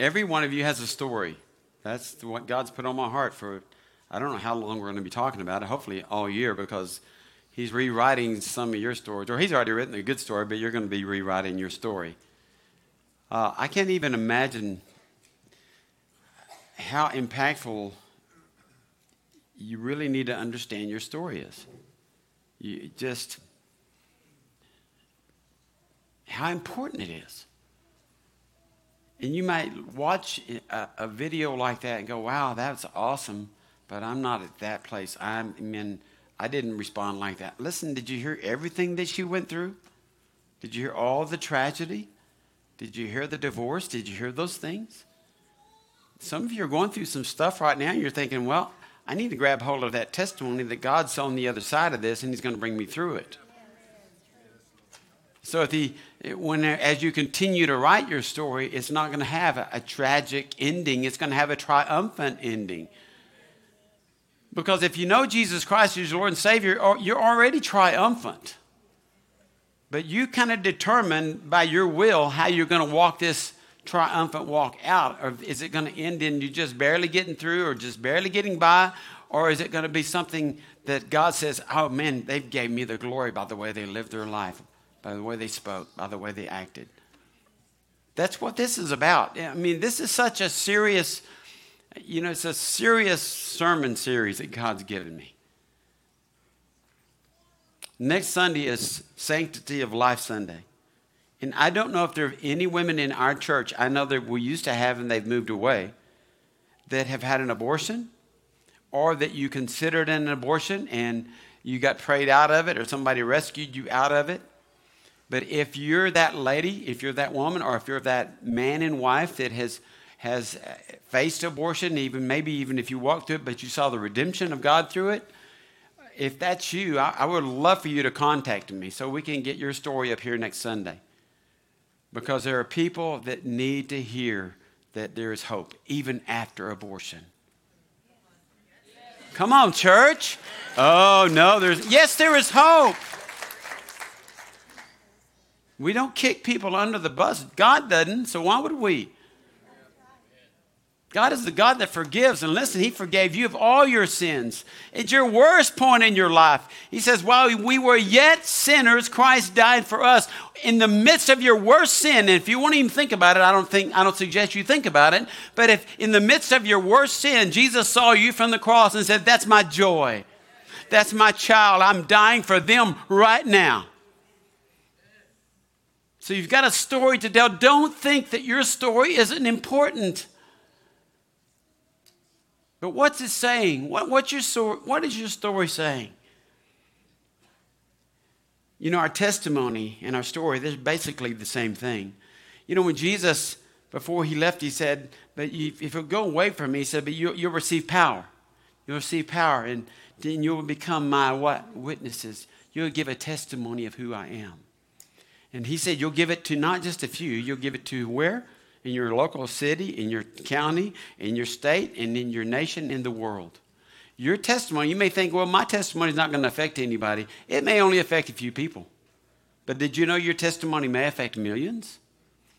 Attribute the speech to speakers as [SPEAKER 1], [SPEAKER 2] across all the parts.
[SPEAKER 1] Every one of you has a story. That's what God's put on my heart for, I don't know how long we're going to be talking about it, hopefully all year, because He's rewriting some of your stories, or He's already written a good story, but you're going to be rewriting your story. Uh, I can't even imagine how impactful you really need to understand your story is. You just how important it is. And you might watch a, a, video like that and go, wow, that's awesome, but I'm not at that place. I'm, I mean, I didn't respond like that. Listen, did you hear everything that she went through? Did you hear all the tragedy? Did you hear the divorce? Did you hear those things? Some of you are going through some stuff right now, and you're thinking, well, I need to grab hold of that testimony that God's on the other side of this, and He's going to bring me through it. So, if he, when, as you continue to write your story, it's not going to have a, a tragic ending, it's going to have a triumphant ending. Because if you know Jesus Christ as your Lord and Savior, you're already triumphant. But you kind of determine by your will how you're going to walk this triumphant walk out? Or is it going to end in you just barely getting through or just barely getting by? Or is it going to be something that God says, oh man, they gave me the glory by the way they lived their life, by the way they spoke, by the way they acted? That's what this is about. I mean, this is such a serious, you know, it's a serious sermon series that God's given me. Next Sunday is Sanctity of Life Sunday. And I don't know if there are any women in our church, I know that we used to have and they've moved away, that have had an abortion or that you considered an abortion and you got prayed out of it or somebody rescued you out of it. But if you're that lady, if you're that woman, or if you're that man and wife that has has uh, faced abortion, even maybe even if you walked through it, but you saw the redemption of God through it, if that's you, I, I would love for you to contact me so we can get your story up here next Sunday because there are people that need to hear that there is hope even after abortion. Come on, church. Oh, no, there's, yes, there is hope. We don't kick people under the bus. God doesn't, so why would we? God is the God that forgives. And listen, He forgave you of all your sins. It's your worst point in your life. He says, While we were yet sinners, Christ died for us. In the midst of your worst sin, and if you won't even think about it, I don't think I don't suggest you think about it. But if in the midst of your worst sin, Jesus saw you from the cross and said, That's my joy. That's my child. I'm dying for them right now. So you've got a story to tell. Don't think that your story isn't important. But what's it saying? What, what's your story, what is your story saying? You know, our testimony and our story, they're basically the same thing. You know, when Jesus, before he left, he said, But if you go away from me, he said, But you, will receive power. You'll receive power, and then you will become my what? Witnesses. You'll give a testimony of who I am. And he said, You'll give it to not just a few, you'll give it to where? in your local city, in your county, in your state, and in your nation, in the world. Your testimony, you may think, well, my testimony is not going to affect anybody. It may only affect a few people. But did you know your testimony may affect millions,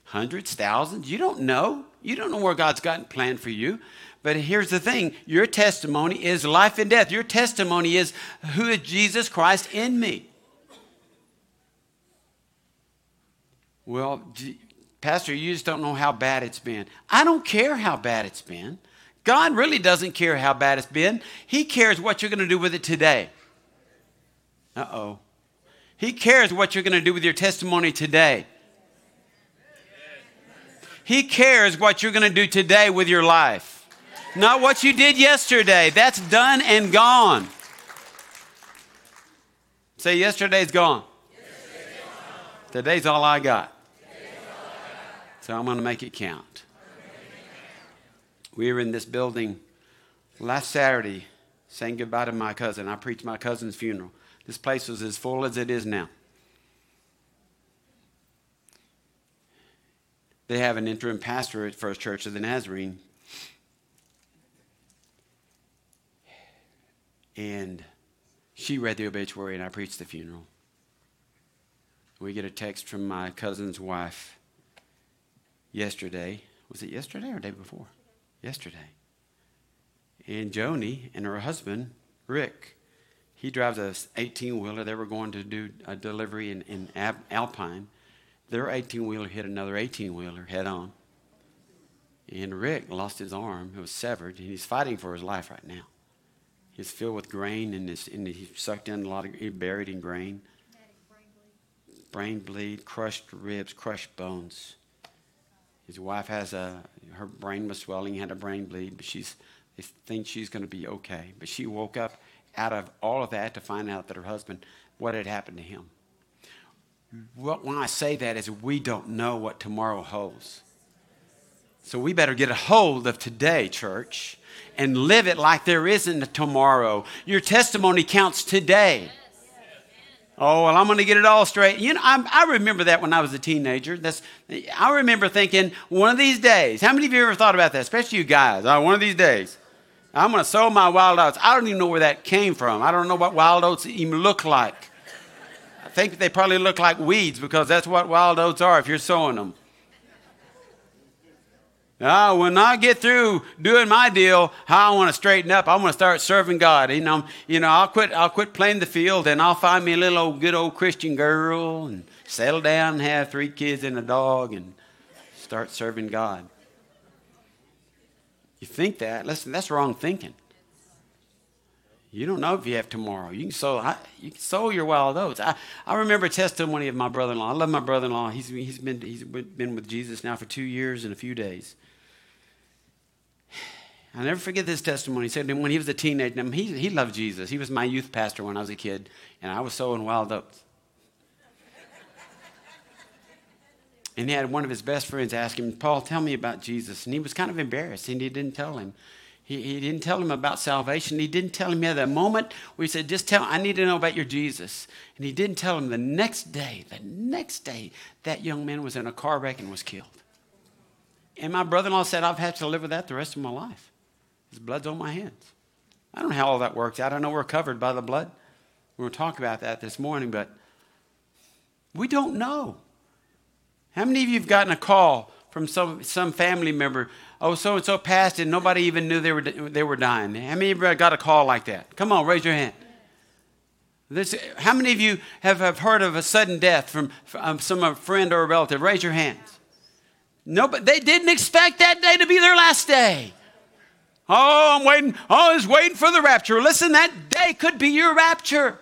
[SPEAKER 1] hundreds, thousands? You don't know. You don't know where God's got planned for you. But here's the thing your testimony is life and death. Your testimony is who is Jesus Christ in me? Well, Pastor, you just don't know how bad it's been. I don't care how bad it's been. God really doesn't care how bad it's been. He cares what you're going to do with it today. Uh oh. He cares what you're going to do with your testimony today. He cares what you're going to do today with your life. Not what you did yesterday. That's done and gone. Say, yesterday's gone. Today's all I got. So I'm going to make it count. We were in this building last Saturday saying goodbye to my cousin. I preached my cousin's funeral. This place was as full as it is now. They have an interim pastor at First Church of the Nazarene. And she read the obituary and I preached the funeral. We get a text from my cousin's wife yesterday. Was it yesterday or day before? Yesterday. And Joni and her husband, Rick, he drives a 18 wheeler. They were going to do a delivery in, in Alpine. Their 18 wheeler hit another 18 wheeler head on. And Rick lost his arm. It was severed. And he's fighting for his life right now. He's filled with grain and, and he sucked in a lot of, he buried in grain. Brain bleed, crushed ribs, crushed bones. His wife has a, her brain was swelling, had a brain bleed, but she's, they think she's going to be okay. But she woke up out of all of that to find out that her husband, what had happened to him. What, when I say that is we don't know what tomorrow holds. So we better get a hold of today, church, and live it like there isn't a tomorrow. Your testimony counts today. Oh, well, I'm going to get it all straight. You know, I, I, remember that when I was a teenager. That's, I remember thinking, one of these days, how many of you ever thought about that, especially you guys? Oh, one of these days, I'm going to sow my wild oats. I don't even know where that came from. I don't know what wild oats even look like. I think they probably look like weeds because that's what wild oats are if you're sowing them. Uh, when I get through doing my deal, how I want to straighten up, I want to start serving God. You know, you know, I'll quit. I'll quit playing the field, and I'll find me a little old, good old Christian girl, and settle down, and have three kids and a dog, and start serving God. You think that? Listen, that's wrong thinking. You don't know if you have tomorrow. You can sow, you can sow your wild oats. I, I remember a testimony of my brother-in-law. I love my brother-in-law. He's, he's, been, he's been with Jesus now for two years and a few days. I'll never forget this testimony. He said when he was a teenager, he, he loved Jesus. He was my youth pastor when I was a kid, and I was sowing wild oats. and he had one of his best friends ask him, Paul, tell me about Jesus. And he was kind of embarrassed, and he didn't tell him. He, he didn't tell him about salvation. He didn't tell him at that moment where he said, just tell, I need to know about your Jesus. And he didn't tell him the next day, the next day, that young man was in a car wreck and was killed. And my brother in law said, I've had to live with that the rest of my life. His blood's on my hands. I don't know how all that works out. I know we're covered by the blood. We were talking about that this morning, but we don't know. How many of you have gotten a call from some, some family member? Oh, so and so passed and nobody even knew they were, they were dying. How many of you got a call like that? Come on, raise your hand. This, how many of you have, have heard of a sudden death from, from some friend or a relative? Raise your hands. No, but they didn't expect that day to be their last day. Oh, I'm waiting. Oh, was waiting for the rapture. Listen, that day could be your rapture.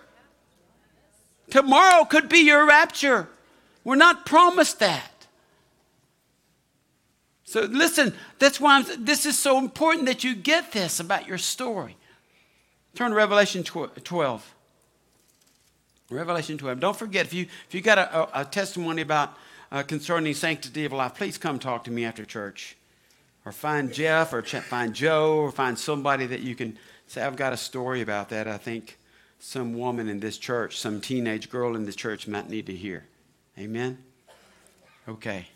[SPEAKER 1] Tomorrow could be your rapture. We're not promised that. So listen, that's why I'm, this is so important that you get this about your story. Turn to Revelation 12. Revelation 12. Don't forget, if you, if you got a, a testimony about uh, concerning sanctity of life, please come talk to me after church or find Jeff or find Joe or find somebody that you can say, I've got a story about that. I think some woman in this church, some teenage girl in this church might need to hear. Amen? Okay.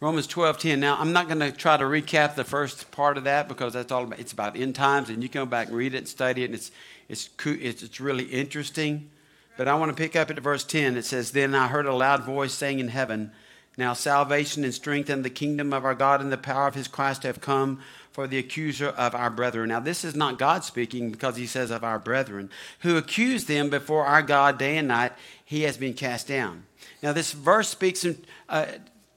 [SPEAKER 1] Romans 12, 10. Now, I'm not going to try to recap the first part of that because that's all about, it's about end times, and you can go back and read it and study it, and it's, it's, it's, it's really interesting. But I want to pick up at verse 10. It says, Then I heard a loud voice saying in heaven, now salvation and strength and the kingdom of our God and the power of his Christ have come for the accuser of our brethren. Now this is not God speaking because he says of our brethren, who accuse them before our God day and night, he has been cast down. Now this verse speaks in, uh,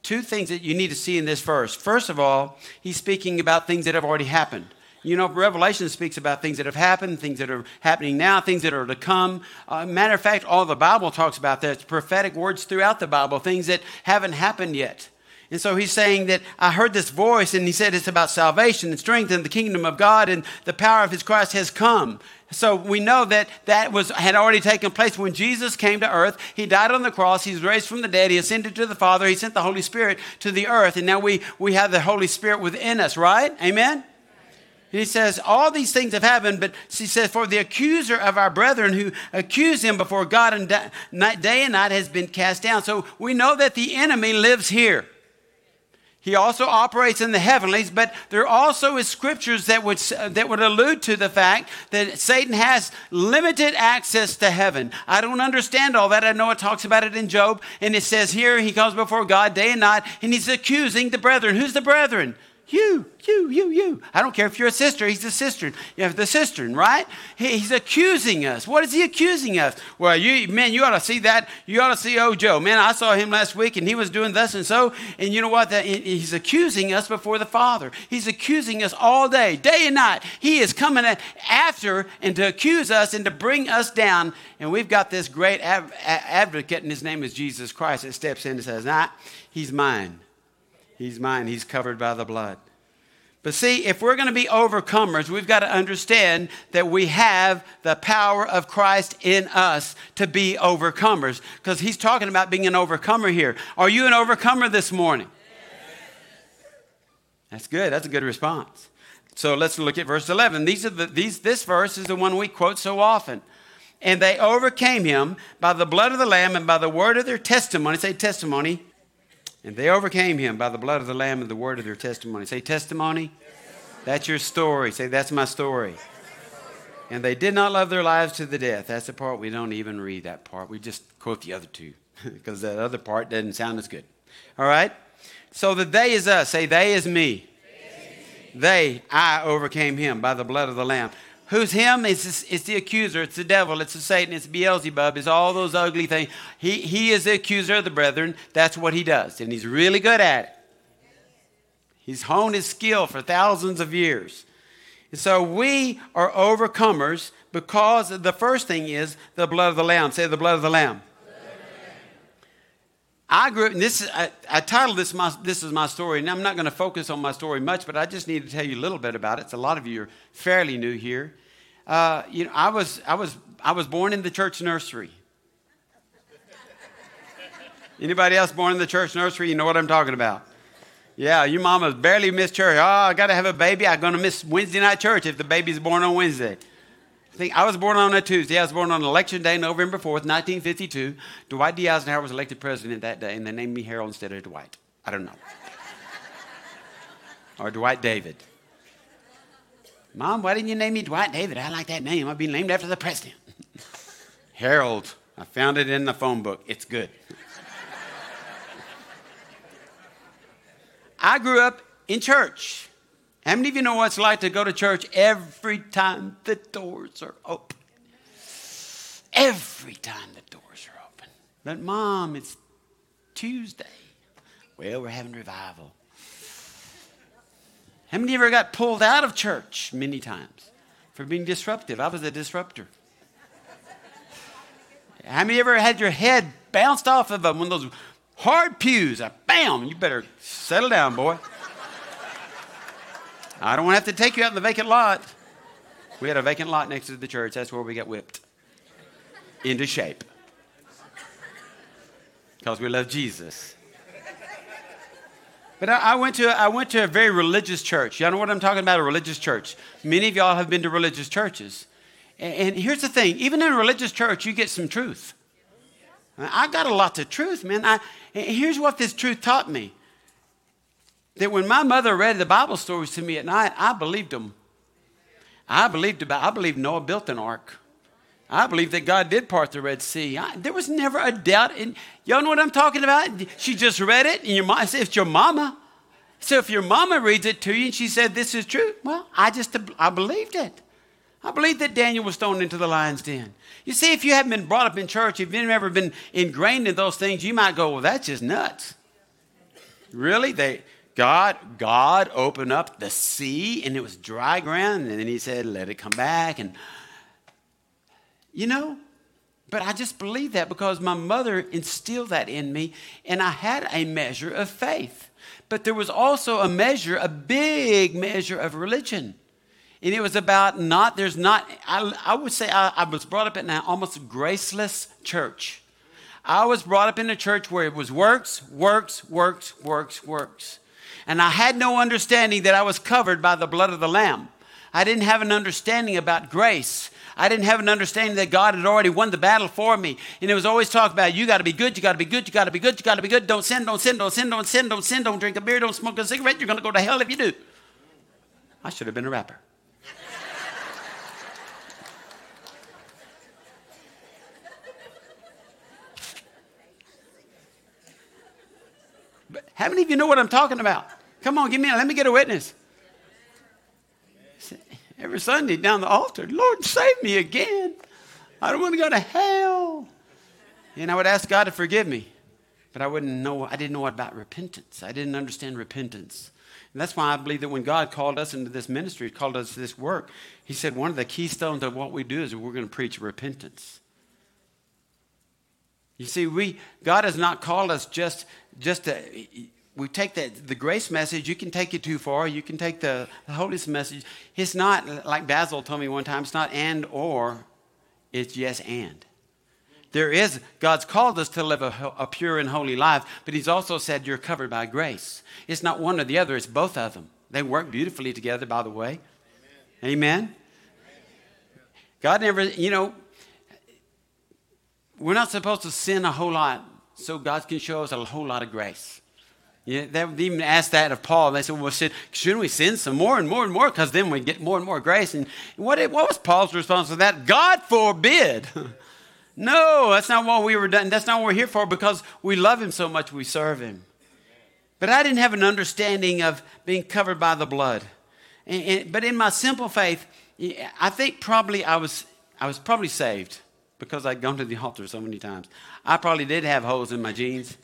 [SPEAKER 1] two things that you need to see in this verse. First of all, he's speaking about things that have already happened. You know, Revelation speaks about things that have happened, things that are happening now, things that are to come. Uh, matter of fact, all the Bible talks about that. It's prophetic words throughout the Bible, things that haven't happened yet. And so he's saying that I heard this voice, and he said it's about salvation and strength and the kingdom of God, and the power of his Christ has come. So we know that that was had already taken place when Jesus came to earth. He died on the cross. He was raised from the dead. He ascended to the Father. He sent the Holy Spirit to the earth, and now we we have the Holy Spirit within us. Right? Amen. He says, All these things have happened, but he says, For the accuser of our brethren who accuse him before God and day and night has been cast down. So we know that the enemy lives here. He also operates in the heavenlies, but there also is scriptures that would, uh, that would allude to the fact that Satan has limited access to heaven. I don't understand all that. I know it talks about it in Job, and it says here he comes before God day and night, and he's accusing the brethren. Who's the brethren? You, you, you, you. I don't care if you're a sister, he's a cistern. You have the cistern, right? he's accusing us. What is he accusing us? Well, you man, you ought to see that. You ought to see oh Joe. Man, I saw him last week and he was doing this and so. And you know what? he's accusing us before the Father. He's accusing us all day, day and night. He is coming after and to accuse us and to bring us down. And we've got this great advocate, and his name is Jesus Christ, that steps in and says, Nah, he's mine. He's mine. He's covered by the blood. But see, if we're going to be overcomers, we've got to understand that we have the power of Christ in us to be overcomers. Because he's talking about being an overcomer here. Are you an overcomer this morning? That's good. That's a good response. So let's look at verse 11. These are the, these, this verse is the one we quote so often. And they overcame him by the blood of the Lamb and by the word of their testimony. Say testimony. And they overcame him by the blood of the Lamb and the word of their testimony. Say, testimony. That's your story. Say, that's my story. And they did not love their lives to the death. That's the part we don't even read that part. We just quote the other two because that other part doesn't sound as good. All right? So the they is us. Say, they is me. They, I overcame him by the blood of the Lamb. Who's him? It's, it's the accuser. It's the devil. It's the Satan. It's Beelzebub. It's all those ugly things. He, he is the accuser of the brethren. That's what he does. And he's really good at it. He's honed his skill for thousands of years. And so we are overcomers because the first thing is the blood of the Lamb. Say the blood of the Lamb. I grew up, and this I, I titled this my, "This is my story," and I'm not going to focus on my story much, but I just need to tell you a little bit about it. So a lot of you are fairly new here. Uh, you know, I was I was I was born in the church nursery. Anybody else born in the church nursery? You know what I'm talking about. Yeah, your mama's barely missed church. Oh, I got to have a baby. I'm going to miss Wednesday night church if the baby's born on Wednesday think I was born on a Tuesday. I was born on election day, November 4th, 1952. Dwight D. Eisenhower was elected president that day, and they named me Harold instead of Dwight. I don't know. or Dwight David. Mom, why didn't you name me Dwight David? I like that name. I've been named after the president. Harold. I found it in the phone book. It's good. I grew up in church. How many of you know what it's like to go to church every time the doors are open? Every time the doors are open. But, Mom, it's Tuesday. Well, we're having revival. How many of you ever got pulled out of church many times for being disruptive? I was a disruptor. How many of you ever had your head bounced off of one of those hard pews? Bam! You better settle down, boy. I don't want to have to take you out in the vacant lot. We had a vacant lot next to the church. That's where we got whipped into shape because we love Jesus. But I, went to I went to a very religious church. Y'all know what I'm talking about? A religious church. Many of y'all have been to religious churches. And, and here's the thing: even in a religious church, you get some truth. I got a lot of truth, man. I, here's what this truth taught me: that when my mother read the Bible stories to me at night, I believed them. I believed about, I believed Noah built an ark. I believe that God did part the Red Sea. I, there was never a doubt. In, y'all know what I'm talking about? She just read it, and your mom, said, it's your mama. So if your mama reads it to you and she said this is true, well, I just I believed it. I believed that Daniel was thrown into the lion's den. You see, if you haven't been brought up in church, if you've never been ingrained in those things, you might go, well, that's just nuts. Really? They God, God opened up the sea and it was dry ground, and then he said, Let it come back. And you know, but I just believe that because my mother instilled that in me, and I had a measure of faith. But there was also a measure, a big measure of religion. And it was about not, there's not, I, I would say I, I was brought up in an almost graceless church. I was brought up in a church where it was works, works, works, works, works and I had no understanding that I was covered by the blood of the Lamb. I didn't have an understanding about grace. I didn't have an understanding that God had already won the battle for me. And it was always talk about you got to be good, you got to be good, you got to be good, you got to be good. Don't sin, don't sin, don't sin, don't sin, don't sin, don't drink a beer, don't smoke a cigarette. You're going to go to hell if you do. I should have been a rapper. But how many of you know what I'm talking about? Come on, give me, let me get a witness. Every Sunday down the altar, Lord, save me again. I don't want to go to hell. And I would ask God to forgive me. But I wouldn't know, I didn't know about repentance. I didn't understand repentance. And that's why I believe that when God called us into this ministry, called us to this work, He said one of the keystones of what we do is we're going to preach repentance. You see, we God has not called us just just to we take that the grace message, you can take it too far. You can take the, the holiness message. It's not like Basil told me one time, it's not and or, it's yes and. There is, God's called us to live a, a pure and holy life, but He's also said you're covered by grace. It's not one or the other, it's both of them. They work beautifully together, by the way. Amen. Amen. God never, you know, we're not supposed to sin a whole lot so God can show us a whole lot of grace. Yeah, they even ask that of Paul. They said, well, should, shouldn't we sin some more and more and more? Because then we get more and more grace. And what, what was Paul's response to that? God forbid. no, that's not what we were done. That's not what we're here for because we love him so much we serve him. But I didn't have an understanding of being covered by the blood. And, and, but in my simple faith, I think probably I was, I was probably saved because I'd gone to the altar so many times. I probably did have holes in my jeans.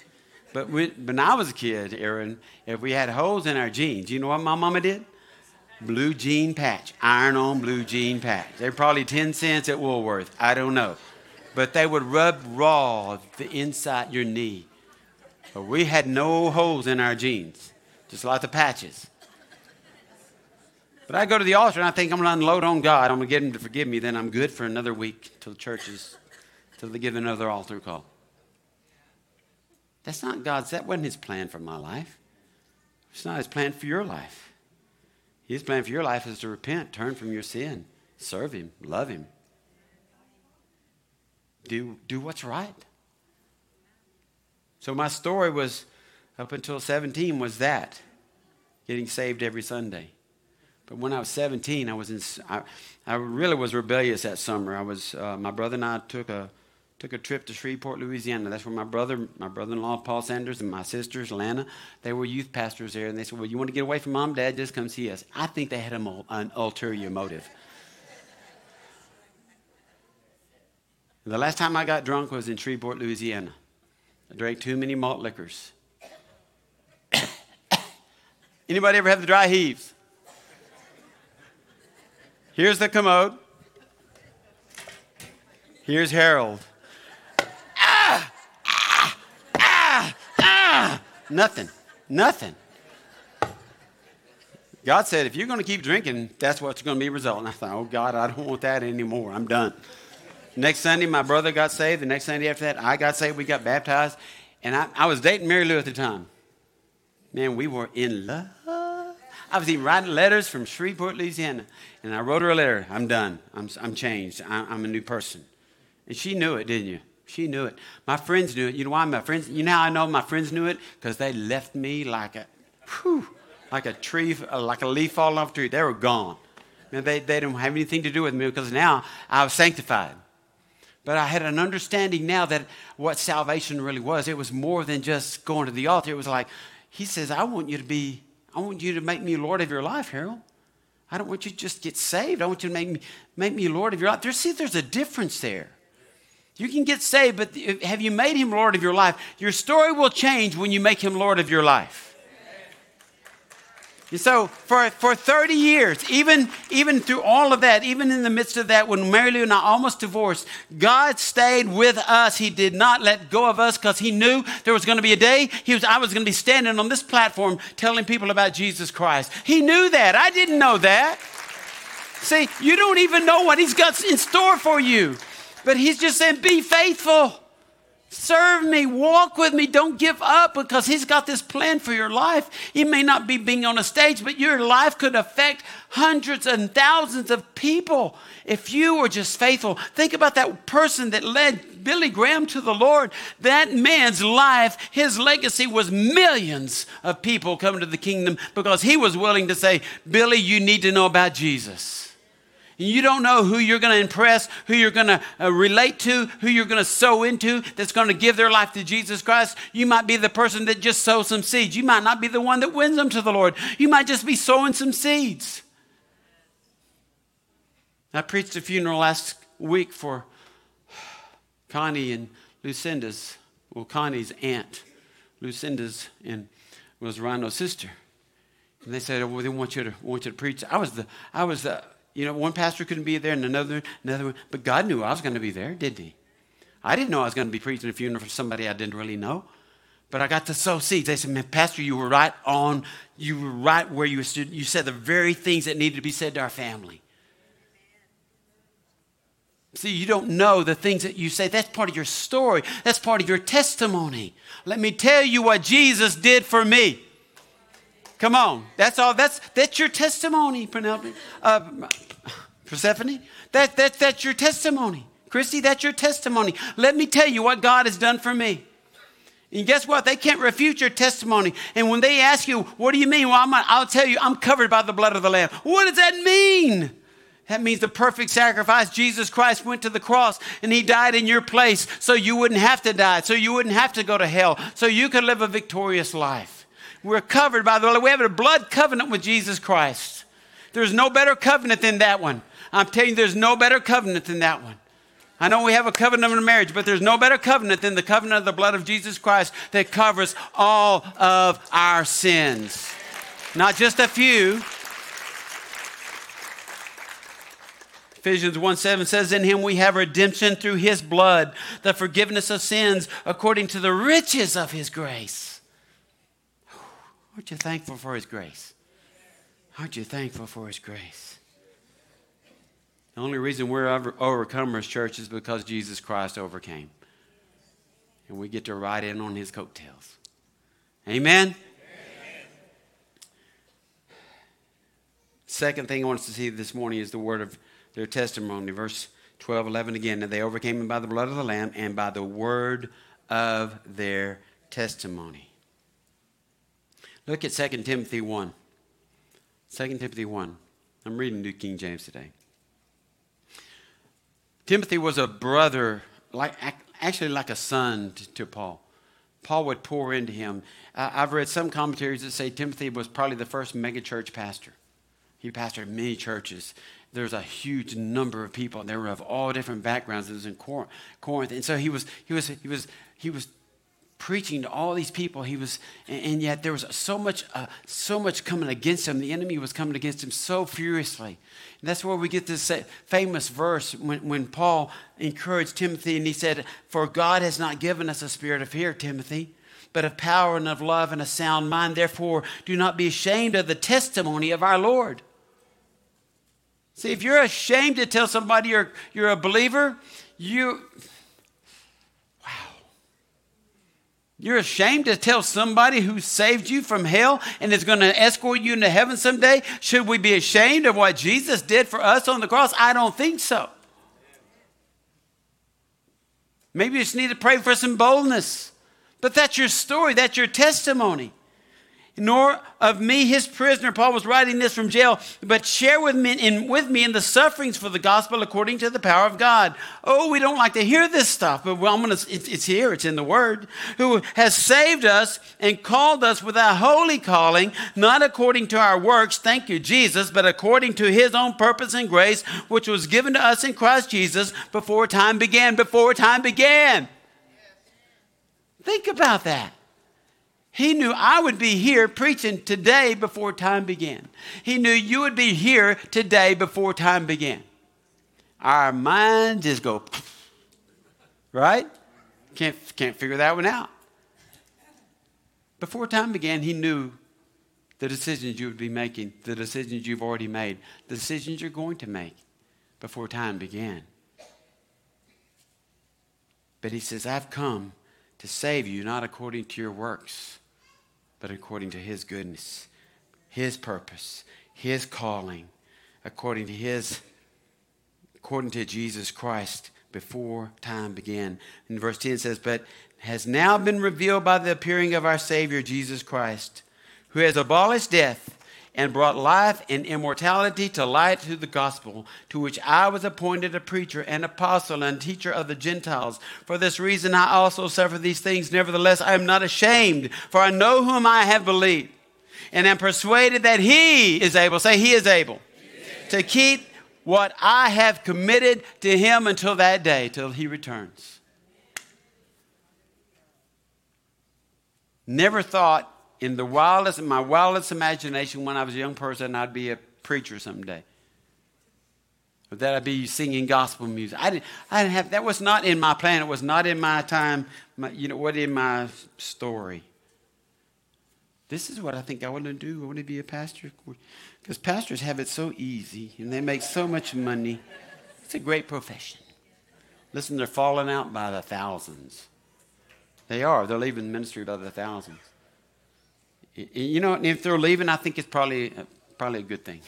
[SPEAKER 1] But when I was a kid, Aaron, if we had holes in our jeans, you know what my mama did? Blue jean patch, iron on blue jean patch. They're probably 10 cents at Woolworth. I don't know. But they would rub raw the inside your knee. But we had no holes in our jeans, just lots of patches. But I go to the altar and I think I'm going to unload on God. I'm going to get Him to forgive me. Then I'm good for another week till churches, till they give another altar call. That's not God's, that wasn't His plan for my life. It's not His plan for your life. His plan for your life is to repent, turn from your sin, serve Him, love Him. Do, do what's right. So my story was, up until 17, was that getting saved every Sunday. But when I was 17, I was in, I, I really was rebellious that summer. I was, uh, my brother and I took a, took a trip to Shreveport, Louisiana. That's where my brother, my brother-in-law Paul Sanders, and my sisters Lana, they were youth pastors there. And they said, "Well, you want to get away from mom, dad? Just come see us." I think they had an ulterior motive. The last time I got drunk was in Shreveport, Louisiana. I drank too many malt liquors. Anybody ever have the dry heaves? Here's the commode. Here's Harold. Nothing. Nothing. God said, if you're going to keep drinking, that's what's going to be resulting. I thought, oh, God, I don't want that anymore. I'm done. Next Sunday, my brother got saved. The next Sunday after that, I got saved. We got baptized. And I, I was dating Mary Lou at the time. Man, we were in love. I was even writing letters from Shreveport, Louisiana. And I wrote her a letter. I'm done. I'm, I'm changed. I'm, I'm a new person. And she knew it, didn't you? She knew it. My friends knew it. You know why my friends? You know how I know my friends knew it? Because they left me like a, whew, like a tree, uh, like a leaf falling off a tree. They were gone. Man, they, they didn't have anything to do with me because now I was sanctified. But I had an understanding now that what salvation really was. It was more than just going to the altar. It was like, He says, I want you to be, I want you to make me Lord of your life, Harold. I don't want you to just get saved. I want you to make me, make me Lord of your life. There's, see, there's a difference there. You can get saved, but have you made him Lord of your life? Your story will change when you make him Lord of your life. And so for, for 30 years, even, even through all of that, even in the midst of that, when Mary Lou and I almost divorced, God stayed with us. He did not let go of us because he knew there was going to be a day he was, I was going to be standing on this platform telling people about Jesus Christ. He knew that. I didn't know that. See, you don't even know what he's got in store for you. But he's just saying, be faithful. Serve me, walk with me, don't give up because He's got this plan for your life. It may not be being on a stage, but your life could affect hundreds and thousands of people if you were just faithful. Think about that person that led Billy Graham to the Lord. That man's life, his legacy was millions of people coming to the kingdom because he was willing to say, Billy, you need to know about Jesus. You don't know who you're going to impress, who you're going to uh, relate to, who you're going to sow into that's going to give their life to Jesus Christ. You might be the person that just sows some seeds. You might not be the one that wins them to the Lord. You might just be sowing some seeds. I preached a funeral last week for Connie and Lucinda's, well, Connie's aunt, Lucinda's, and was Rhino's sister. And they said, oh, well, they want you to want you to preach. I was the I was the you know, one pastor couldn't be there and another, another one. But God knew I was going to be there, didn't He? I didn't know I was going to be preaching a funeral for somebody I didn't really know. But I got to sow seeds. They said, man, Pastor, you were right on, you were right where you stood. You said the very things that needed to be said to our family. See, you don't know the things that you say. That's part of your story. That's part of your testimony. Let me tell you what Jesus did for me. Come on. That's all. That's, that's your testimony, Penelope. Uh, Persephone. That, that, that's your testimony. Christy, that's your testimony. Let me tell you what God has done for me. And guess what? They can't refute your testimony. And when they ask you, what do you mean? Well, I'm, I'll tell you, I'm covered by the blood of the Lamb. What does that mean? That means the perfect sacrifice. Jesus Christ went to the cross and he died in your place so you wouldn't have to die, so you wouldn't have to go to hell, so you could live a victorious life. We're covered by the blood. We have a blood covenant with Jesus Christ. There's no better covenant than that one. I'm telling you, there's no better covenant than that one. I know we have a covenant of marriage, but there's no better covenant than the covenant of the blood of Jesus Christ that covers all of our sins. Not just a few. Ephesians 1 7 says, In him we have redemption through his blood, the forgiveness of sins according to the riches of his grace. Aren't you thankful for His grace? Aren't you thankful for His grace? The only reason we're overcomers, church, is because Jesus Christ overcame. And we get to ride in on His coattails. Amen? Amen? Second thing I want us to see this morning is the word of their testimony. Verse 12, 11 again. And they overcame him by the blood of the Lamb and by the word of their testimony. Look at 2 Timothy 1. 2 Timothy 1. I'm reading New King James today. Timothy was a brother, like, actually like a son to, Paul. Paul would pour into him. I've read some commentaries that say Timothy was probably the first megachurch pastor. He pastored many churches. There's a huge number of people. They were of all different backgrounds. It was in Corinth, and so he was he was he was he was preaching to all these people. He was, and yet there was so much, uh, so much coming against him. The enemy was coming against him so furiously. And that's where we get this famous verse when, when Paul encouraged Timothy and he said, For God has not given us a spirit of fear, Timothy, but of power and of love and a sound mind. Therefore, do not be ashamed of the testimony of our Lord. See, if you're ashamed to tell somebody you're, you're a believer, you You're ashamed to tell somebody who saved you from hell and is going to escort you into heaven someday? Should we be ashamed of what Jesus did for us on the cross? I don't think so. Maybe you just need to pray for some boldness. But that's your story, that's your testimony nor of me his prisoner. Paul was writing this from jail, but share with me in, with me in the sufferings for the gospel according to the power of God. Oh, we don't like to hear this stuff, but well, I'm gonna, it's, it's here, it's in the word. Who has saved us and called us with a holy calling, not according to our works, thank you, Jesus, but according to his own purpose and grace, which was given to us in Christ Jesus before time began. Before time began. Think about that. He knew I would be here preaching today before time began. He knew you would be here today before time began. Our minds just go, right? Can't, can't figure that one out. Before time began, he knew the decisions you would be making, the decisions you've already made, the decisions you're going to make before time began. But he says, I've come to save you, not according to your works, but according to his goodness, his purpose, his calling, according to his according to Jesus Christ before time began. In verse 10 says, But has now been revealed by the appearing of our Savior Jesus Christ, who has abolished death and brought life and immortality to light through the gospel, to which I was appointed a preacher and apostle and teacher of the Gentiles. For this reason I also suffer these things. Nevertheless, I am not ashamed, for I know whom I have believed, and am persuaded that he is able, say, he is able, to keep what I have committed to him until that day, till he returns. Never thought in the wildest, in my wildest imagination when I was a young person, I'd be a preacher someday. Or that I'd be singing gospel music. I didn't, I didn't have, that was not in my plan. It was not in my time, my, you know, what in my story. This is what I think I want to do. I want to be a pastor. Because pastors have it so easy and they make so much money. It's a great profession. Listen, they're falling out by the thousands. They are. They're leaving ministry by the thousands. You know, if they're leaving, I think it's probably, probably a good thing.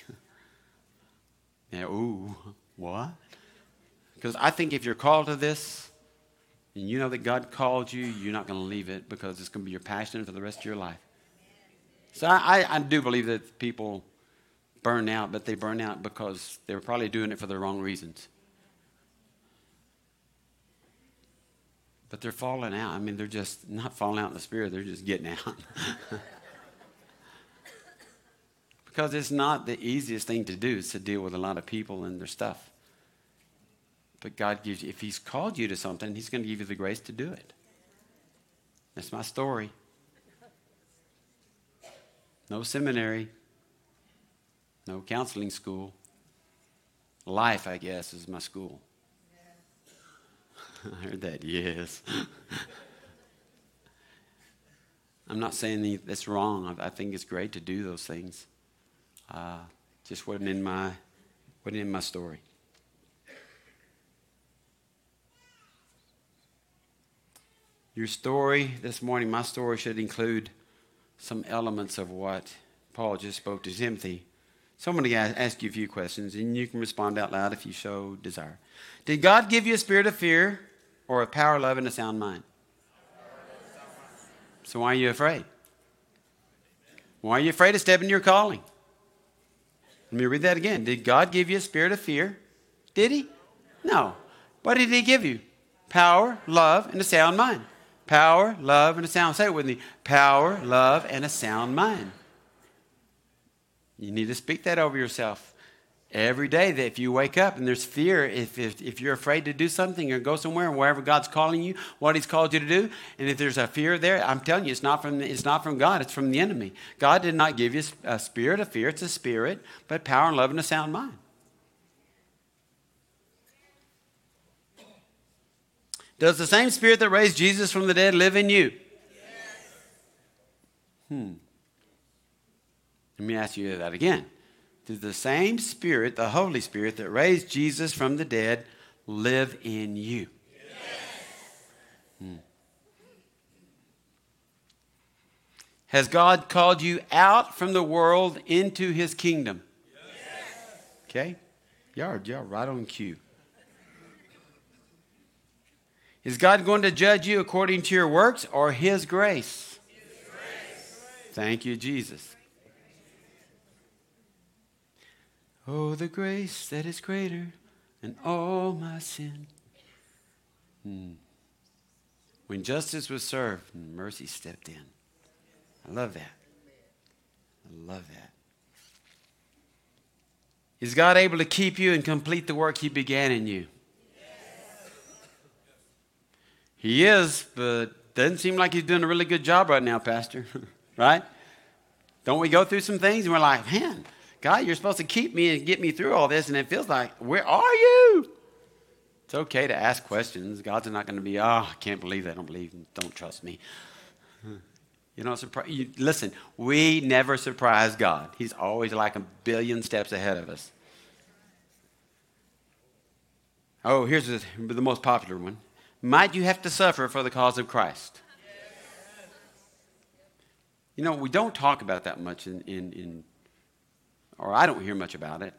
[SPEAKER 1] yeah, ooh, what? Because I think if you're called to this, and you know that God called you, you're not going to leave it because it's going to be your passion for the rest of your life. So I, I do believe that people burn out, but they burn out because they were probably doing it for the wrong reasons. But they're falling out. I mean, they're just not falling out in the spirit, they're just getting out. because it's not the easiest thing to do is to deal with a lot of people and their stuff. But God gives you, if He's called you to something, He's going to give you the grace to do it. That's my story. No seminary, no counseling school. Life, I guess, is my school. I heard that, yes. I'm not saying that's wrong. I think it's great to do those things. Uh, just wasn't in my wasn't in my story. Your story this morning, my story should include some elements of what Paul just spoke to Timothy. So I'm going to ask you a few questions, and you can respond out loud if you show desire. Did God give you a spirit of fear or a power, love, and a sound mind? So why are you afraid? Why are you afraid of stepping your calling? Let me read that again. Did God give you a spirit of fear? Did He? No. What did He give you? Power, love, and a sound mind. Power, love, and a sound. Say it with me. Power, love, and a sound mind. You need to speak that over yourself every day that if you wake up and there's fear, if, if, if you're afraid to do something or go somewhere, or wherever God's calling you, what He's called you to do, and if there's a fear there, I'm telling you, it's not from, it's not from God, it's from the enemy. God did not give you a spirit of fear, it's a spirit, but power and love and a sound mind. Does the same spirit that raised Jesus from the dead live in you? Yes. Hmm. Let me ask you that again. Does the same Spirit, the Holy Spirit that raised Jesus from the dead, live in you? Yes. Hmm. Has God called you out from the world into his kingdom? Yes. Okay? Y'all, y'all right on cue. Is God going to judge you according to your works or his grace? His grace. Thank you, Jesus. Oh, the grace that is greater than all my sin. Hmm. When justice was served, mercy stepped in. I love that. I love that. Is God able to keep you and complete the work He began in you? He is, but doesn't seem like He's doing a really good job right now, Pastor. right? Don't we go through some things and we're like, man, God, you're supposed to keep me and get me through all this, and it feels like, where are you? It's okay to ask questions. God's not going to be, oh, I can't believe that. I don't believe, don't trust me. You know, surprise. You, listen, we never surprise God. He's always like a billion steps ahead of us. Oh, here's the, the most popular one. Might you have to suffer for the cause of Christ? You know, we don't talk about that much in, in, in or I don't hear much about it.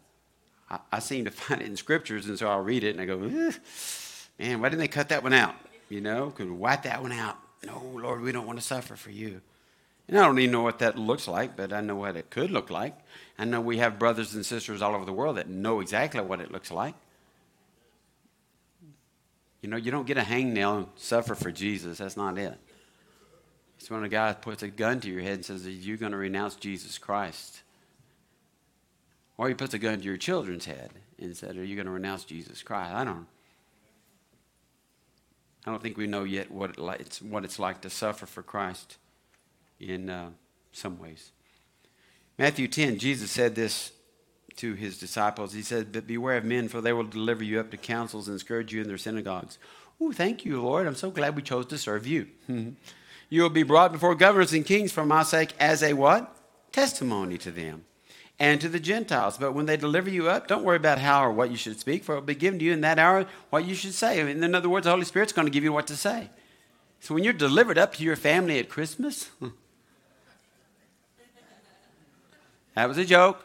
[SPEAKER 1] I, I, seem to find it in scriptures, and so I'll read it and I go, man, why didn't they cut that one out? You know, could wipe that one out. No, Lord, we don't want to suffer for you. And I don't even know what that looks like, but I know what it could look like. I know we have brothers and sisters all over the world that know exactly what it looks like. You know, you don't get a hangnail and suffer for Jesus. That's not it. It's when a guy puts a gun to your head and says, Are you going to renounce Jesus Christ? Or he puts a gun to your children's head and said, Are you going to renounce Jesus Christ? I don't I don't think we know yet what, it like, it's, what it's like to suffer for Christ in uh, some ways. Matthew 10, Jesus said this to his disciples. He said, But beware of men, for they will deliver you up to councils and scourge you in their synagogues. Oh, thank you, Lord. I'm so glad we chose to serve you. you will be brought before governors and kings for my sake as a what? Testimony to them and to the Gentiles. But when they deliver you up, don't worry about how or what you should speak, for it will be given to you in that hour what you should say. In other words, the Holy Spirit's going to give you what to say. So when you're delivered up to your family at Christmas, hmm, that was a joke.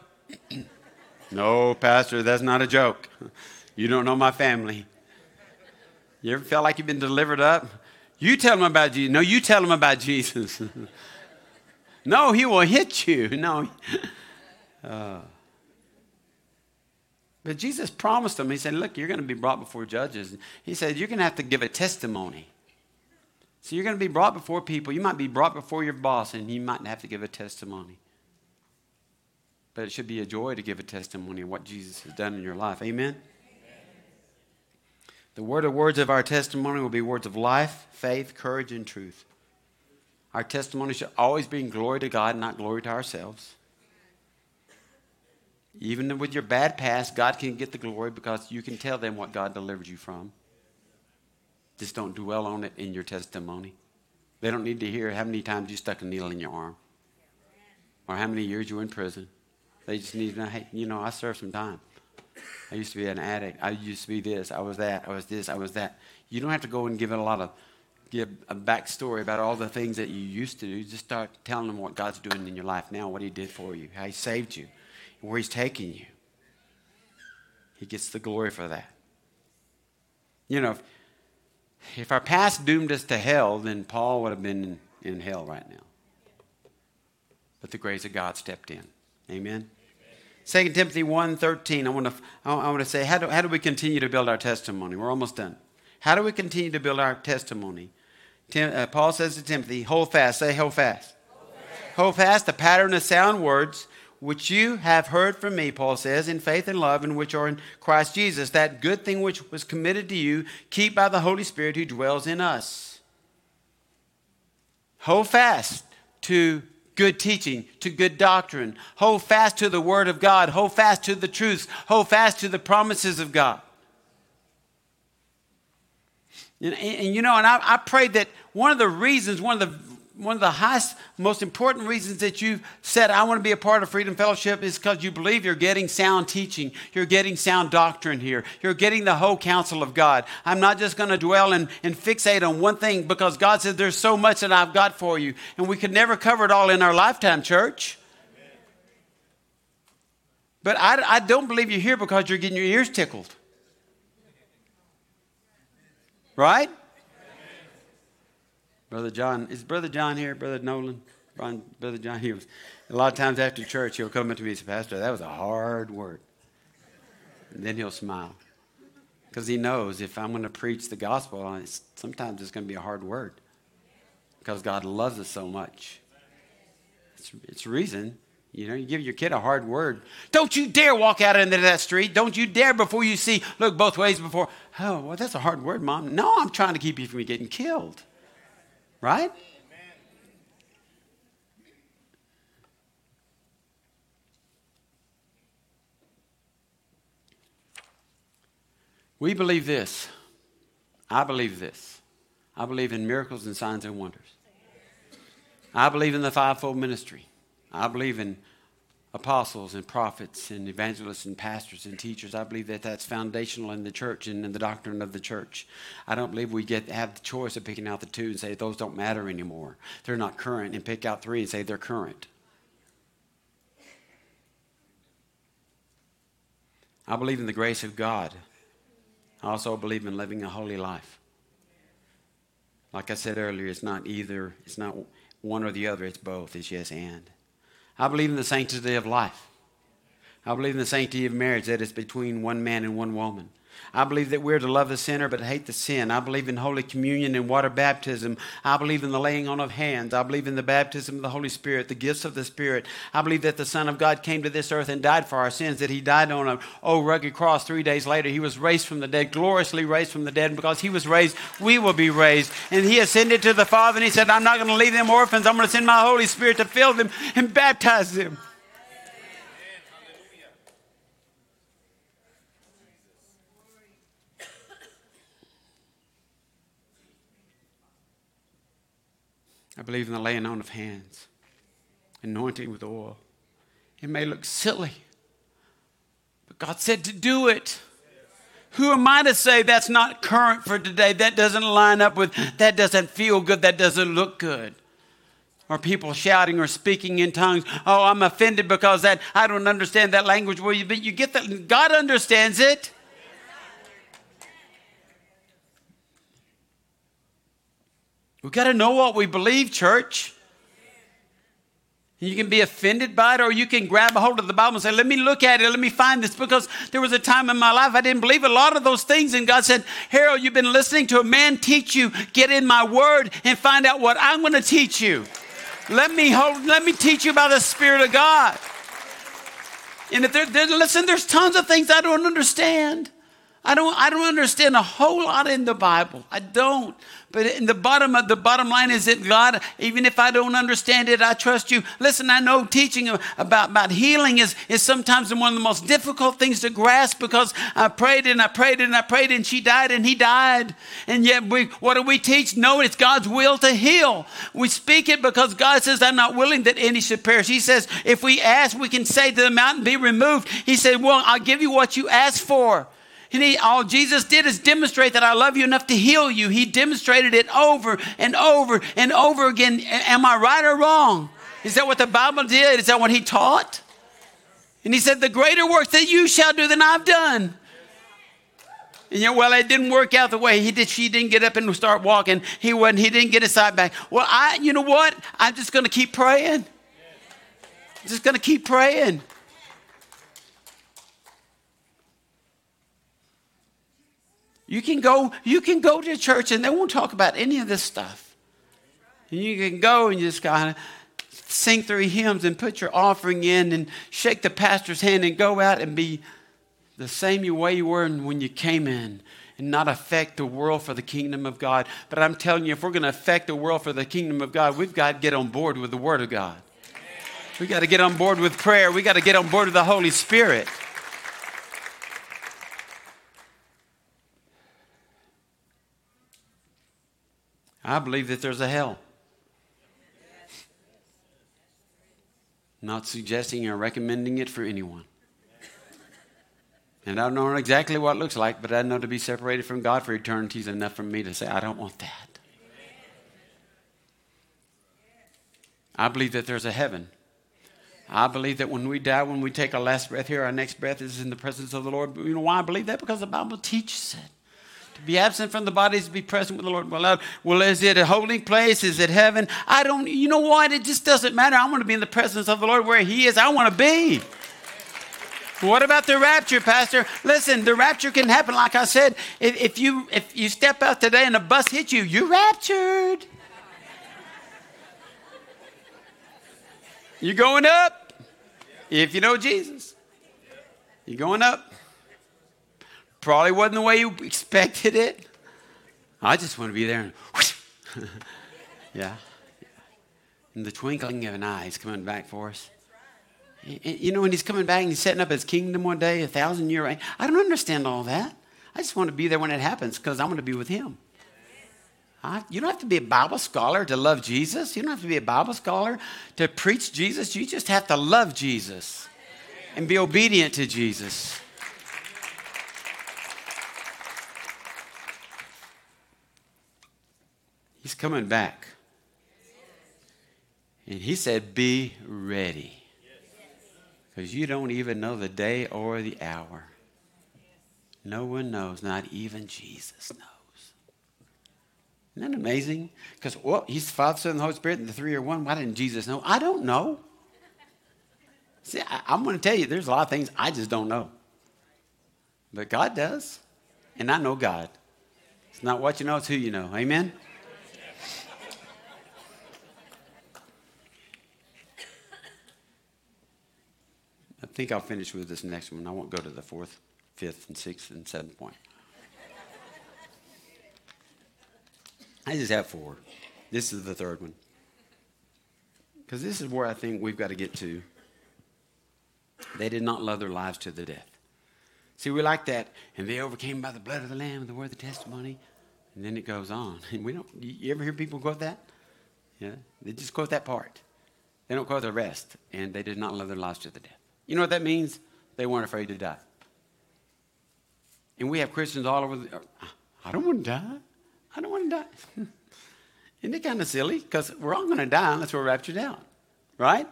[SPEAKER 1] no, Pastor, that's not a joke. You don't know my family. You ever felt like you've been delivered up? You tell them about Jesus. No, you tell them about Jesus. no, he will hit you. No. Uh, but Jesus promised them, He said, Look, you're going to be brought before judges. He said, You're going to have to give a testimony. So you're going to be brought before people. You might be brought before your boss, and you might have to give a testimony. But it should be a joy to give a testimony of what Jesus has done in your life. Amen? The word of words of our testimony will be words of life, faith, courage, and truth. Our testimony should always bring glory to God, not glory to ourselves. Even with your bad past, God can get the glory because you can tell them what God delivered you from. Just don't dwell on it in your testimony. They don't need to hear how many times you stuck a needle in your arm or how many years you were in prison. They just need to know, hey, you know, I served some time. I used to be an addict. I used to be this. I was that. I was this. I was that. You don't have to go and give it a lot of, give a backstory about all the things that you used to do. Just start telling them what God's doing in your life now, what He did for you, how He saved you, where He's taking you. He gets the glory for that. You know, if, if our past doomed us to hell, then Paul would have been in, in hell right now. But the grace of God stepped in. Amen. 2 Timothy 1.13, I want to, I want to say, how do, how do we continue to build our testimony? We're almost done. How do we continue to build our testimony? Tim, uh, Paul says to Timothy, hold fast. Say, hold fast. Hold fast. Hold fast the pattern of sound words which you have heard from me, Paul says, in faith and love, and which are in Christ Jesus. That good thing which was committed to you, keep by the Holy Spirit who dwells in us. Hold fast to good teaching, to good doctrine. Hold fast to the Word of God. Hold fast to the truths. Hold fast to the promises of God. And, and, and you know, and I, I pray that one of the reasons, one of the one of the highest, most important reasons that you've said, I want to be a part of Freedom Fellowship is because you believe you're getting sound teaching. You're getting sound doctrine here. You're getting the whole counsel of God. I'm not just going to dwell and, and fixate on one thing because God says there's so much that I've got for you. And we could never cover it all in our lifetime, church. But I, I don't believe you're here because you're getting your ears tickled. Right? Brother John, is Brother John here? Brother Nolan? Brother John, he was, a lot of times after church, he'll come up to me and say, Pastor, that was a hard word. And then he'll smile. Because he knows if I'm going to preach the gospel, it's, sometimes it's going to be a hard word. Because God loves us so much. It's, it's reason. You know, you give your kid a hard word. Don't you dare walk out into that street. Don't you dare before you see, look both ways before. Oh, well, that's a hard word, Mom. No, I'm trying to keep you from getting killed. Right? We believe this. I believe this. I believe in miracles and signs and wonders. I believe in the fivefold ministry. I believe in apostles and prophets and evangelists and pastors and teachers. I believe that that's foundational in the church and in the doctrine of the church. I don't believe we get have the choice of picking out the two and say those don't matter anymore. They're not current, and pick out three and say they're current. I believe in the grace of God. I also believe in living a holy life. Like I said earlier, it's not either, it's not one or the other, it's both. It's yes and. I believe in the sanctity of life. I believe in the sanctity of marriage, that it's between one man and one woman. I believe that we're to love the sinner but hate the sin. I believe in Holy Communion and water baptism. I believe in the laying on of hands. I believe in the baptism of the Holy Spirit, the gifts of the Spirit. I believe that the Son of God came to this earth and died for our sins, that He died on a old rugged cross three days later. He was raised from the dead, gloriously raised from the dead. And because He was raised, we will be raised. And He ascended to the Father and He said, I'm not going to leave them orphans. I'm going to send my Holy Spirit to fill them and baptize them. I believe in the laying on of hands, anointing with oil. It may look silly, but God said to do it. Who am I to say that's not current for today? That doesn't line up with, that doesn't feel good, that doesn't look good. Or people shouting or speaking in tongues. Oh, I'm offended because that I don't understand that language. Well, you, but you get that. God understands it. We've got to know what we believe, church. You can be offended by it, or you can grab a hold of the Bible and say, Let me look at it, let me find this. Because there was a time in my life I didn't believe a lot of those things. And God said, Harold, you've been listening to a man teach you. Get in my word and find out what I'm going to teach you. Let me hold, let me teach you about the Spirit of God. And if there, listen, there's tons of things I don't understand. I don't, I don't understand a whole lot in the Bible. I don't. But in the bottom of the bottom line is that God, even if I don't understand it, I trust you. Listen, I know teaching about, about healing is, is sometimes one of the most difficult things to grasp because I prayed and I prayed and I prayed and she died and he died. And yet we what do we teach? No, it's God's will to heal. We speak it because God says, I'm not willing that any should perish. He says, if we ask, we can say to the mountain, be removed. He said, Well, I'll give you what you ask for. And he, all Jesus did is demonstrate that I love you enough to heal you. He demonstrated it over and over and over again. Am I right or wrong? Is that what the Bible did? Is that what he taught? And he said, The greater works that you shall do than I've done. And you well, it didn't work out the way he did. She didn't get up and start walking. He wasn't, he didn't get his side back. Well, I, you know what? I'm just going to keep praying. I'm just going to keep praying. You can go, you can go to church and they won't talk about any of this stuff. And you can go and just kind of sing three hymns and put your offering in and shake the pastor's hand and go out and be the same way you were when you came in and not affect the world for the kingdom of God. But I'm telling you, if we're going to affect the world for the kingdom of God, we've got to get on board with the Word of God. We got to get on board with prayer. We got to get on board with the Holy Spirit. I believe that there's a hell. Not suggesting or recommending it for anyone. And I don't know exactly what it looks like, but I know to be separated from God for eternity is enough for me to say, I don't want that. I believe that there's a heaven. I believe that when we die, when we take our last breath here, our next breath is in the presence of the Lord. You know why I believe that? Because the Bible teaches it. To be absent from the body is to be present with the Lord. Well, well, is it a holding place? Is it heaven? I don't, you know what? It just doesn't matter. I want to be in the presence of the Lord where He is. I want to be. What about the rapture, Pastor? Listen, the rapture can happen. Like I said, if, if you if you step out today and a bus hits you, you're raptured. You're going up. If you know Jesus, you're going up. Probably wasn't the way you expected it. I just want to be there and whoosh. yeah. In the twinkling of an eye, he's coming back for us. You know, when he's coming back and he's setting up his kingdom one day, a thousand year reign. I don't understand all that. I just want to be there when it happens because I want to be with him. You don't have to be a Bible scholar to love Jesus. You don't have to be a Bible scholar to preach Jesus. You just have to love Jesus and be obedient to Jesus. He's coming back. And he said, Be ready. Because you don't even know the day or the hour. No one knows, not even Jesus knows. Isn't that amazing? Because, well, he's the Father, Son, and the Holy Spirit, and the three are one. Why didn't Jesus know? I don't know. See, I, I'm going to tell you, there's a lot of things I just don't know. But God does. And I know God. It's not what you know, it's who you know. Amen? Think I'll finish with this next one. I won't go to the fourth, fifth, and sixth, and seventh point. I just have four. This is the third one. Because this is where I think we've got to get to. They did not love their lives to the death. See, we like that. And they overcame by the blood of the Lamb and the word of the testimony. And then it goes on. And we don't, you ever hear people quote that? Yeah. They just quote that part. They don't quote the rest. And they did not love their lives to the death. You know what that means? They weren't afraid to die. And we have Christians all over the, I don't want to die. I don't want to die. Isn't it kind of silly? Because we're all going to die unless we're raptured out. Right?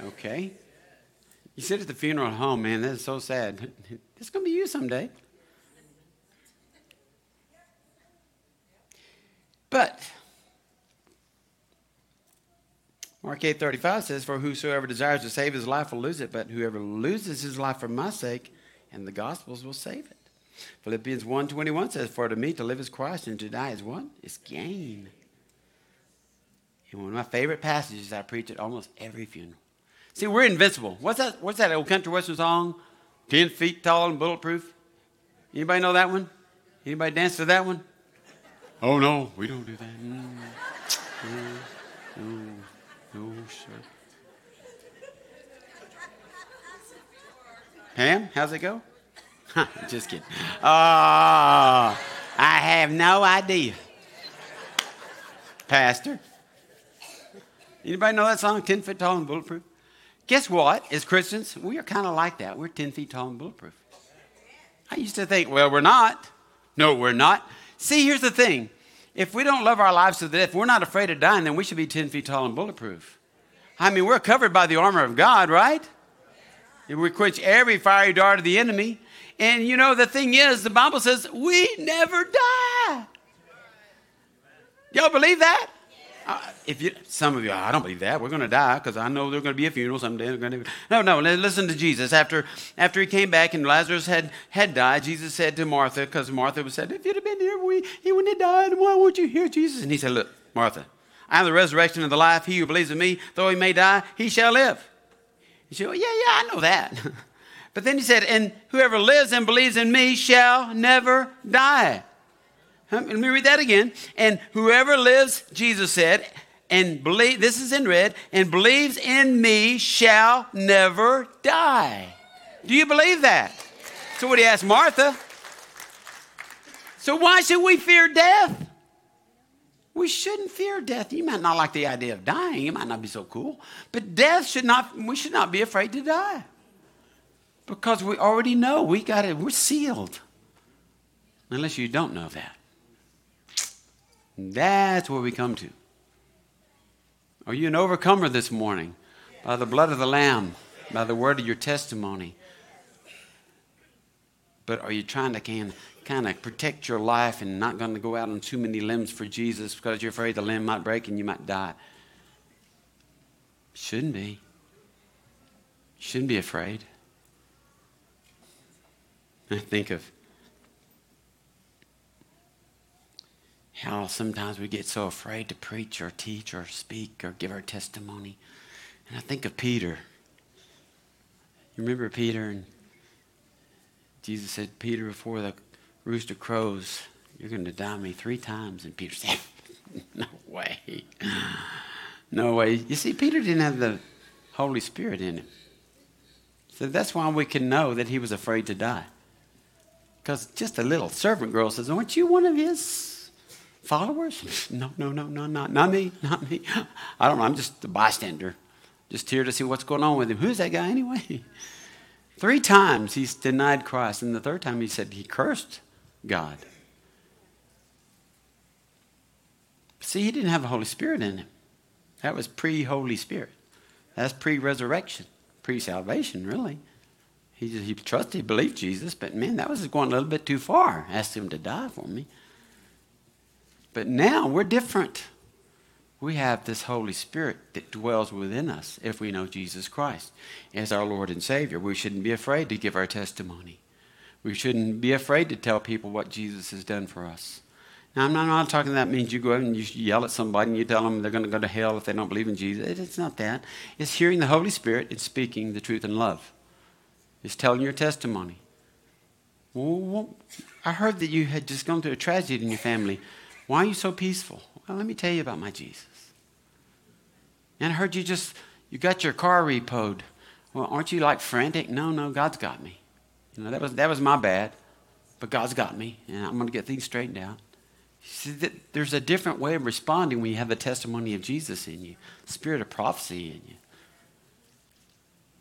[SPEAKER 1] Okay. You sit at the funeral home, man, that is so sad. It's going to be you someday. But Mark 8 35 says, For whosoever desires to save his life will lose it, but whoever loses his life for my sake and the gospel's will save it. Philippians 1.21 says, For to me to live is Christ and to die is what? It's gain. And one of my favorite passages I preach at almost every funeral. See, we're invincible. What's that, what's that old country western song? Ten feet tall and bulletproof. Anybody know that one? Anybody dance to that one? Oh no, we don't do that. Mm. No, no, sir. Pam, how's it go? Just kidding. Oh, I have no idea. Pastor. Anybody know that song, 10 Feet Tall and Bulletproof? Guess what? As Christians, we are kind of like that. We're 10 feet tall and bulletproof. I used to think, well, we're not. No, we're not. See, here's the thing. If we don't love our lives to the death, we're not afraid of dying, then we should be 10 feet tall and bulletproof. I mean, we're covered by the armor of God, right? We quench every fiery dart of the enemy. And you know, the thing is, the Bible says we never die. Y'all believe that? Uh, if you, some of you, I don't believe that. We're going to die because I know there's going to be a funeral someday. To, no, no. Listen to Jesus. After, after he came back and Lazarus had, had died, Jesus said to Martha, because Martha was said, "If you'd have been here, we, he wouldn't have died. Why won't you hear Jesus?" And he said, "Look, Martha, I am the resurrection and the life. He who believes in me, though he may die, he shall live." She said, well, "Yeah, yeah, I know that." But then he said, And whoever lives and believes in me shall never die. Let me read that again. And whoever lives, Jesus said, and believe, this is in red, and believes in me shall never die. Do you believe that? So what he asked Martha. So why should we fear death? We shouldn't fear death. You might not like the idea of dying. It might not be so cool. But death should not, we should not be afraid to die. Because we already know we got it, we're sealed. Unless you don't know that. That's where we come to. Are you an overcomer this morning? By the blood of the Lamb, by the word of your testimony. But are you trying to can, kind of protect your life and not going to go out on too many limbs for Jesus because you're afraid the limb might break and you might die? Shouldn't be. Shouldn't be afraid. I think of how sometimes we get so afraid to preach or teach or speak or give our testimony. And I think of Peter. You remember Peter? And Jesus said, Peter, before the rooster crows, you're going to deny me three times. And Peter said, No way. No way. You see, Peter didn't have the Holy Spirit in him. So that's why we can know that he was afraid to die Because just a little servant girl says, Aren't you one of his followers? No, no, no, no, not, not me, not me. I don't know. I'm just a bystander, just here to see what's going on with him. Who's that guy anyway? Three times he's denied Christ, and the third time he said he cursed God. See, he didn't have the Holy Spirit in him. That was pre Holy Spirit. That's pre resurrection, pre salvation, really. He, just, he trusted, he believed Jesus, but man, that was going a little bit too far. Asked him to die for me. But now we're different. We have this Holy Spirit that dwells within us if we know Jesus Christ as our Lord and Savior. We shouldn't be afraid to give our testimony. We shouldn't be afraid to tell people what Jesus has done for us. Now, I'm not, I'm not talking that means you go out and you yell at somebody and you tell them they're going to go to hell if they don't believe in Jesus. It's not that. It's hearing the Holy Spirit and speaking the truth in love. It's telling your testimony. Well, I heard that you had just gone through a tragedy in your family. Why are you so peaceful? Well, let me tell you about my Jesus. And I heard you just, you got your car repoed. Well, aren't you like frantic? No, no, God's got me. You know, that was, that was my bad, but God's got me, and I'm going to get things straightened out. See, there's a different way of responding when you have the testimony of Jesus in you, spirit of prophecy in you.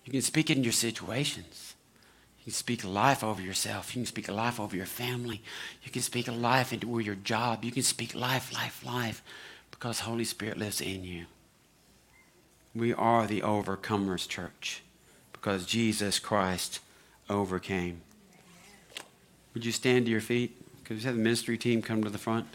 [SPEAKER 1] You can speak it in your situations. You can speak life over yourself. You can speak life over your family. You can speak life into your job. You can speak life, life, life because Holy Spirit lives in you. We are the overcomers church because Jesus Christ overcame. Would you stand to your feet? Could we have the ministry team come to the front?